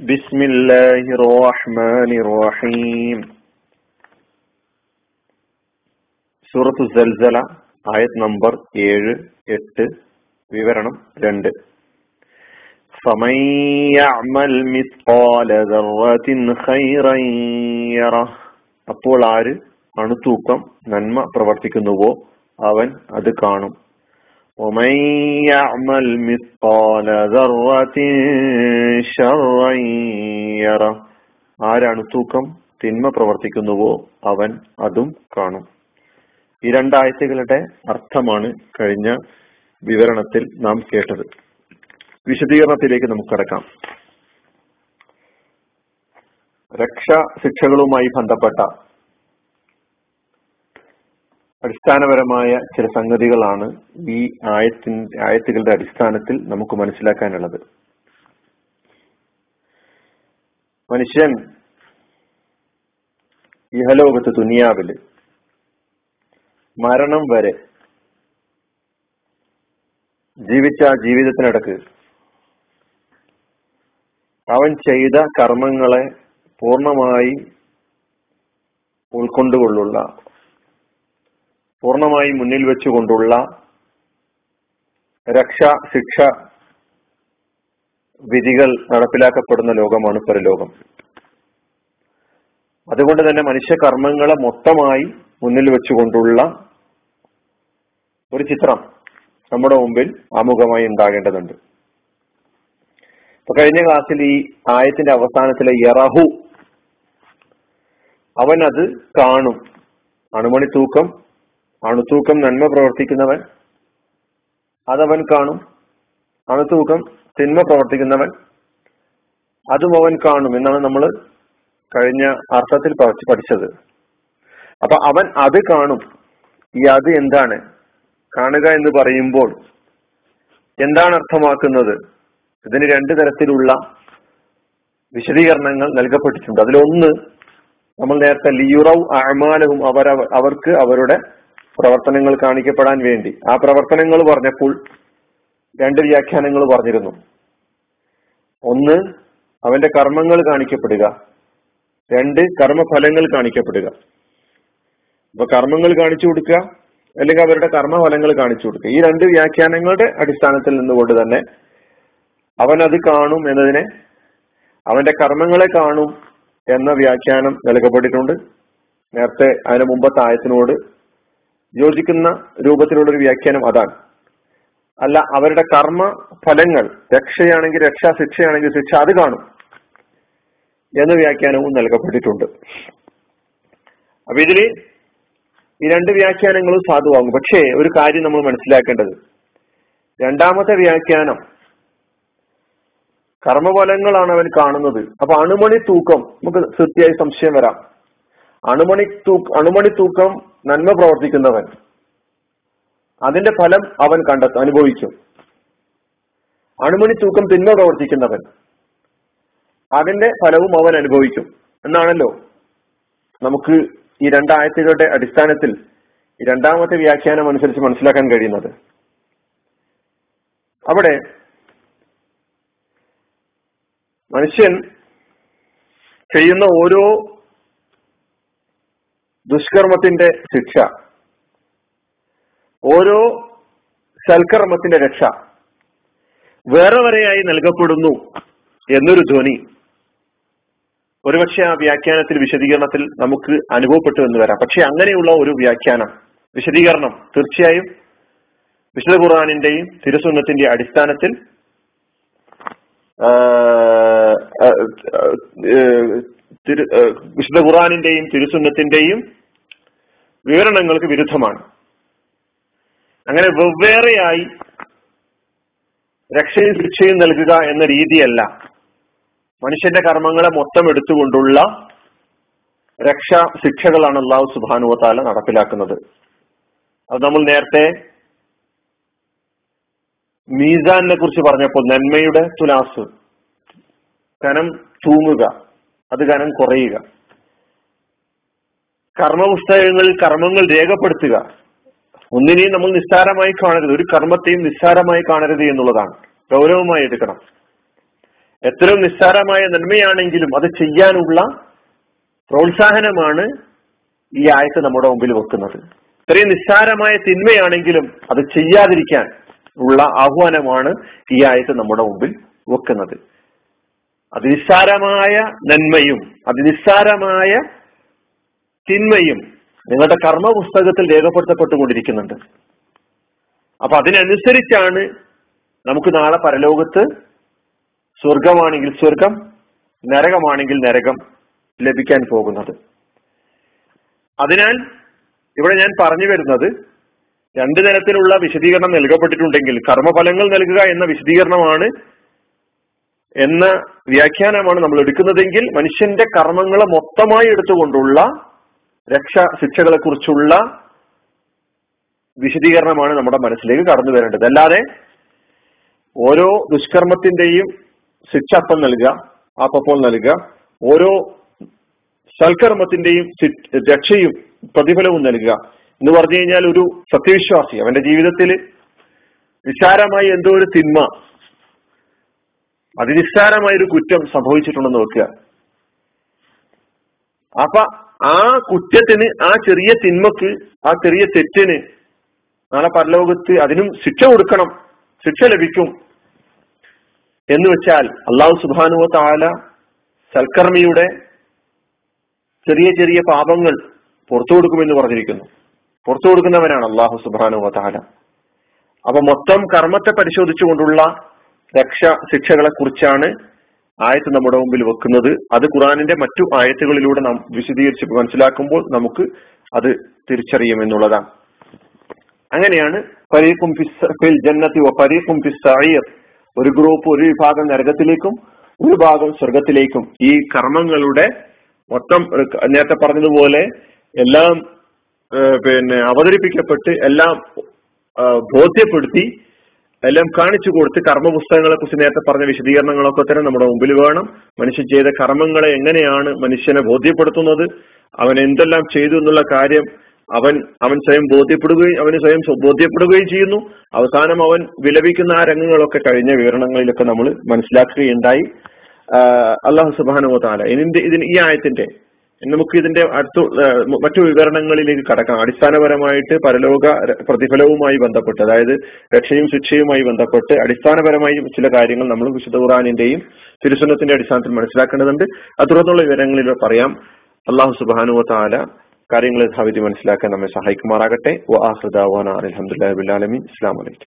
بسم الله الرحمن الرحيم സൂറത്തു സൽസല ആയത് നമ്പർ ഏഴ് എട്ട് വിവരണം രണ്ട് فمن يعمل مثقال ذرة خيرا يره അപ്പോൾ ആര് അണുതൂക്കം നന്മ പ്രവർത്തിക്കുന്നുവോ അവൻ അത് കാണും ومن يعمل مثقال ذرة شرا يره ആരാണ് തൂക്കം തിന്മ പ്രവർത്തിക്കുന്നുവോ അവൻ അതും കാണും ഈ രണ്ടാഴ്ചകളുടെ അർത്ഥമാണ് കഴിഞ്ഞ വിവരണത്തിൽ നാം കേട്ടത് വിശദീകരണത്തിലേക്ക് നമുക്ക് കടക്കാം രക്ഷാ ശിക്ഷകളുമായി ബന്ധപ്പെട്ട അടിസ്ഥാനപരമായ ചില സംഗതികളാണ് ഈ ആയത്തിന്റെ ആയത്തുകളുടെ അടിസ്ഥാനത്തിൽ നമുക്ക് മനസ്സിലാക്കാനുള്ളത്. മനുഷ്യൻ ഇഹലോകത്ത് ദുനിയാവിൽ മരണം വരെ ജീവിച്ച ജീവിതത്തിനിടക്ക് അവൻ ചെയ്ത കർമ്മങ്ങളെ പൂർണമായി ഉൾക്കൊണ്ടുകൊള്ളുള്ള പൂർണമായി മുന്നിൽ വെച്ചുകൊണ്ടുള്ള രക്ഷ ശിക്ഷ വിധികൾ നടപ്പിലാക്കപ്പെടുന്ന ലോകമാണ് പരലോകം. അതുകൊണ്ട് തന്നെ മനുഷ്യ കർമ്മങ്ങളെ മൊത്തമായി മുന്നിൽ വെച്ചുകൊണ്ടുള്ള ഒരു ചിത്രം നമ്മുടെ മുമ്പിൽ ആമുഖമായി ഉണ്ടാകേണ്ടതുണ്ട്. ഇപ്പൊ കഴിഞ്ഞ ക്ലാസ്സിൽ ഈ ആയത്തിന്റെ അവസാനത്തിലെ യറഹു അവൻ അത് കാണും. അണുമണി തൂക്കം അണുതൂക്കം നന്മ പ്രവർത്തിക്കുന്നവൻ. അതവൻ കാണും. അണുതൂക്കം തിന്മ പ്രവർത്തിക്കുന്നവൻ. അതും അവൻ കാണും എന്നാണ് നമ്മൾ കഴിഞ്ഞ അർത്ഥത്തിൽ പഠിച്ചത്. അപ്പൊ അവൻ അത് കാണും. ഈ അത് എന്താണ്? കാണുക എന്ന് പറയുമ്പോൾ എന്താണ് അർത്ഥമാക്കുന്നത്? ഇതിന് രണ്ട് തരത്തിലുള്ള വിശദീകരണങ്ങൾ നൽകപ്പെട്ടിട്ടുണ്ട്. അതിലൊന്ന് നമ്മൾ നേരത്തെ ലിയുറവ് അമാലവും അവർ അവർക്ക് അവരുടെ പ്രവർത്തനങ്ങൾ കാണിക്കപ്പെടാൻ വേണ്ടി. ആ പ്രവർത്തനങ്ങൾ പറഞ്ഞപ്പോൾ രണ്ട് വ്യാഖ്യാനങ്ങൾ പറഞ്ഞിരുന്നു. ഒന്ന് അവന്റെ കർമ്മങ്ങൾ കാണിക്കപ്പെടുക. രണ്ട് കർമ്മഫലങ്ങൾ കാണിക്കപ്പെടുക. അപ്പൊ കർമ്മങ്ങൾ കാണിച്ചു കൊടുക്കുക അല്ലെങ്കിൽ അവരുടെ കർമ്മഫലങ്ങൾ കാണിച്ചു കൊടുക്കുക. ഈ രണ്ട് വ്യാഖ്യാനങ്ങളുടെ അടിസ്ഥാനത്തിൽ നിന്നുകൊണ്ട് തന്നെ അവൻ അത് കാണും എന്നതിനെ അവന്റെ കർമ്മങ്ങളെ കാണും എന്ന വ്യാഖ്യാനം നൽകപ്പെട്ടിട്ടുണ്ട്. നേരത്തെ അതിന് മുമ്പത്തെ ആയത്തിനോട് യോജിക്കുന്ന രൂപത്തിലുള്ള ഒരു വ്യാഖ്യാനം അതാണ്. അല്ല അവരുടെ കർമ്മ ഫലങ്ങൾ രക്ഷയാണെങ്കിൽ രക്ഷ ശിക്ഷയാണെങ്കിൽ ശിക്ഷ അത് കാണും എന്ന വ്യാഖ്യാനവും നൽകപ്പെട്ടിട്ടുണ്ട്. അപ്പൊ ഇതിൽ ഈ രണ്ട് വ്യാഖ്യാനങ്ങളും സാധുവാകും. പക്ഷേ ഒരു കാര്യം നമ്മൾ മനസ്സിലാക്കേണ്ടത്. രണ്ടാമത്തെ വ്യാഖ്യാനം കർമ്മഫലങ്ങളാണ് അവൻ കാണുന്നത്. അപ്പൊ അണുമണി തൂക്കം നമുക്ക് കൃത്യമായി സംശയം വരാം. അണുമണി അണുമണി തൂക്കം നന്മ പ്രവർത്തിക്കുന്നവൻ. അതിന്റെ ഫലം അവൻ കണ്ടെത്തും അനുഭവിക്കും അണുമണി തൂക്കം തിന്മ പ്രവർത്തിക്കുന്നവൻ. അതിന്റെ ഫലവും അവൻ അനുഭവിക്കും. എന്നാണല്ലോ? നമുക്ക് ഈ രണ്ടായത്തുകളുടെ അടിസ്ഥാനത്തിൽ രണ്ടാമത്തെ വ്യാഖ്യാനം അനുസരിച്ച് മനസ്സിലാക്കാൻ കഴിയുന്നത്. അവിടെ മനുഷ്യൻ ചെയ്യുന്ന ഓരോ ദുഷ്കർമ്മത്തിന്റെ ശിക്ഷ. ഓരോ സൽക്കർമ്മത്തിന്റെ രക്ഷ വേറെ വരെയായി നൽകപ്പെടുന്നു എന്നൊരു ധ്വനി. ഒരുപക്ഷെ ആ വ്യാഖ്യാനത്തിൽ വിശദീകരണത്തിൽ നമുക്ക് അനുഭവപ്പെട്ടു എന്ന് വരാം. പക്ഷെ അങ്ങനെയുള്ള ഒരു വ്യാഖ്യാനം വിശദീകരണം തീർച്ചയായും വിശുദ്ധ ഖുർആാനിന്റെയും തിരുസുന്നത്തിന്റെ അടിസ്ഥാനത്തിൽ വിശുദ്ധ ഖുർആാനിന്റെയും തിരുസുന്നത്തിന്റെയും വിവരണങ്ങൾക്ക് വിരുദ്ധമാണ്. അങ്ങനെ വെവ്വേറെയായി രക്ഷയും ശിക്ഷയും നൽകുക എന്ന രീതിയല്ല. മനുഷ്യന്റെ കർമ്മങ്ങളെ മൊത്തം എടുത്തുകൊണ്ടുള്ള രക്ഷ ശിക്ഷകളാണ് അള്ളാഹു സുബാനുവത്താല നടപ്പിലാക്കുന്നത്. അത് നമ്മൾ നേരത്തെ മീസാനിനെ കുറിച്ച് പറഞ്ഞപ്പോൾ നന്മയുടെ തുലാസ് കനം തൂങ്ങുക അത് കനം കുറയുക. കർമ്മപുസ്തകങ്ങളിൽ കർമ്മങ്ങൾ രേഖപ്പെടുത്തുക. ഒന്നിനെയും നമ്മൾ നിസ്സാരമായി കാണരുത്. ഒരു കർമ്മത്തെയും നിസ്സാരമായി കാണരുത് എന്നുള്ളതാണ്. ഗൗരവമായി എടുക്കണം. എത്രയും നിസ്സാരമായ നന്മയാണെങ്കിലും അത് ചെയ്യാനുള്ള പ്രോത്സാഹനമാണ് ഈ ആയത്ത് നമ്മുടെ മുമ്പിൽ വെക്കുന്നത്. ഇത്രയും നിസ്സാരമായ തിന്മയാണെങ്കിലും അത് ചെയ്യാതിരിക്കാൻ ഉള്ള ആഹ്വാനമാണ് ഈ ആയത്ത് നമ്മുടെ മുമ്പിൽ വെക്കുന്നത്. അതിനിസ്സാരമായ നന്മയും അതിനിസ്സാരമായ തിന്മയും നിങ്ങളുടെ കർമ്മ പുസ്തകത്തിൽ രേഖപ്പെടുത്തപ്പെട്ടുകൊണ്ടിരിക്കുന്നുണ്ട്. അപ്പൊ അതിനനുസരിച്ചാണ് നമുക്ക് നാളെ പരലോകത്ത് സ്വർഗമാണെങ്കിൽ സ്വർഗം നരകമാണെങ്കിൽ നരകം ലഭിക്കാൻ പോകുന്നത്. അതിനാൽ ഇവിടെ ഞാൻ പറഞ്ഞു വരുന്നത് രണ്ടു തരത്തിലുള്ള വിശദീകരണം നൽകപ്പെട്ടിട്ടുണ്ടെങ്കിൽ കർമ്മഫലങ്ങൾ നൽകുക എന്ന വിശദീകരണമാണ് എന്ന വ്യാഖ്യാനമാണ് നമ്മൾ എടുക്കുന്നതെങ്കിൽ മനുഷ്യന്റെ കർമ്മങ്ങളെ മൊത്തമായി എടുത്തുകൊണ്ടുള്ള രക്ഷ ശിക്ഷകളെ കുറിച്ചുള്ള വിശദീകരണമാണ് നമ്മുടെ മനസ്സിലേക്ക് കടന്നു വരേണ്ടത്. അല്ലാതെ ഓരോ ദുഷ്കർമ്മത്തിന്റെയും ശിക്ഷ അപ്പം നൽകുക അപ്പപ്പോൾ നൽകുക ഓരോ സൽക്കർമ്മത്തിന്റെയും രക്ഷയും പ്രതിഫലവും നൽകുക എന്ന് പറഞ്ഞു കഴിഞ്ഞാൽ ഒരു സത്യവിശ്വാസി അവന്റെ ജീവിതത്തിൽ നിസ്സാരമായി എന്തോ ഒരു തിന്മ അതിനിസ്സാരമായ ഒരു കുറ്റം സംഭവിച്ചിട്ടുണ്ടെന്ന് നോക്കുക അപ്പൊ ആ കുറ്റത്തിന് ആ ചെറിയ തിന്മക്ക് ആ ചെറിയ തെറ്റിന് നാളെ പരലോകത്ത് അതിനും ശിക്ഷ കൊടുക്കണം ശിക്ഷ ലഭിക്കും. എന്ന് വെച്ചാൽ അള്ളാഹു സുബാനുവ താല സൽക്കർമ്മിയുടെ ചെറിയ ചെറിയ പാപങ്ങൾ പുറത്തു കൊടുക്കുമെന്ന് പറഞ്ഞിരിക്കുന്നു. പുറത്തു കൊടുക്കുന്നവനാണ് അള്ളാഹു സുബാനുവ താല അപ്പൊ മൊത്തം കർമ്മത്തെ പരിശോധിച്ചുകൊണ്ടുള്ള രക്ഷ ശിക്ഷകളെ കുറിച്ചാണ് ആയത്ത് നമ്മുടെ മുമ്പിൽ വെക്കുന്നത്. അത് ഖുറാനിന്റെ മറ്റു ആയത്തുകളിലൂടെ നാം വിശദീകരിച്ച് മനസ്സിലാക്കുമ്പോൾ നമുക്ക് അത് തിരിച്ചറിയും എന്നുള്ളതാണ്. അങ്ങനെയാണ് പരീഖും ഫിൽ ജന്നത്തി പരീഖും ഫിസ്സീർ ഒരു ഗ്രൂപ്പ് ഒരു വിഭാഗം നരകത്തിലേക്കും ഒരു ഭാഗം സ്വർഗത്തിലേക്കും ഈ കർമ്മങ്ങളുടെ മൊത്തം നേരത്തെ പറഞ്ഞതുപോലെ എല്ലാം പിന്നെ അവതരിപ്പിക്കപ്പെട്ട് എല്ലാം ബോധ്യപ്പെടുത്തി എല്ലാം കാണിച്ചു കൊടുത്ത് കർമ്മപുസ്തകങ്ങളെ കുറിച്ച് നേരത്തെ പറഞ്ഞ വിശദീകരണങ്ങളൊക്കെ തന്നെ നമ്മുടെ മുമ്പിൽ വേണം. മനുഷ്യൻ ചെയ്ത കർമ്മങ്ങളെ എങ്ങനെയാണ് മനുഷ്യനെ ബോധ്യപ്പെടുത്തുന്നത്? അവൻ എന്തെല്ലാം ചെയ്തു എന്നുള്ള കാര്യം അവൻ അവൻ സ്വയം ബോധ്യപ്പെടുകയും അവന് സ്വയം ബോധ്യപ്പെടുകയും ചെയ്യുന്നു. അവസാനം അവൻ വിലപിക്കുന്ന ആ രംഗങ്ങളൊക്കെ കഴിഞ്ഞ വിവരണങ്ങളിലൊക്കെ നമ്മൾ മനസ്സിലാക്കുകയുണ്ടായി. അള്ളാഹു സുബാനുവ താല ഇതിന്റെ ഇതിന് ഈ ആയത്തിന്റെ നമുക്ക് ഇതിന്റെ അടുത്ത മറ്റു വിവരണങ്ങളിലേക്ക് കടക്കാം. അടിസ്ഥാനപരമായിട്ട് പരലോക പ്രതിഫലവുമായി ബന്ധപ്പെട്ട് അതായത് രക്ഷയും ശിക്ഷയുമായി ബന്ധപ്പെട്ട് അടിസ്ഥാനപരമായി ചില കാര്യങ്ങൾ നമ്മൾ വിശുദ്ധ ഖുറാനിന്റെയും തിരുസുന്നത്തിന്റെ അടിസ്ഥാനത്തിൽ മനസ്സിലാക്കേണ്ടതുണ്ട്. അത് തുടർന്നുള്ള വിവരങ്ങളിൽ പറയാം. അള്ളാഹു സുബാനുവ താല കാര്യങ്ങൾ യഥാവിധി മനസ്സിലാക്കാൻ നമ്മെ സഹായിക്കുമാറാകട്ടെ. അലഹമുല്ലാ അലമി ഇസ്ലാം വലൈക്കും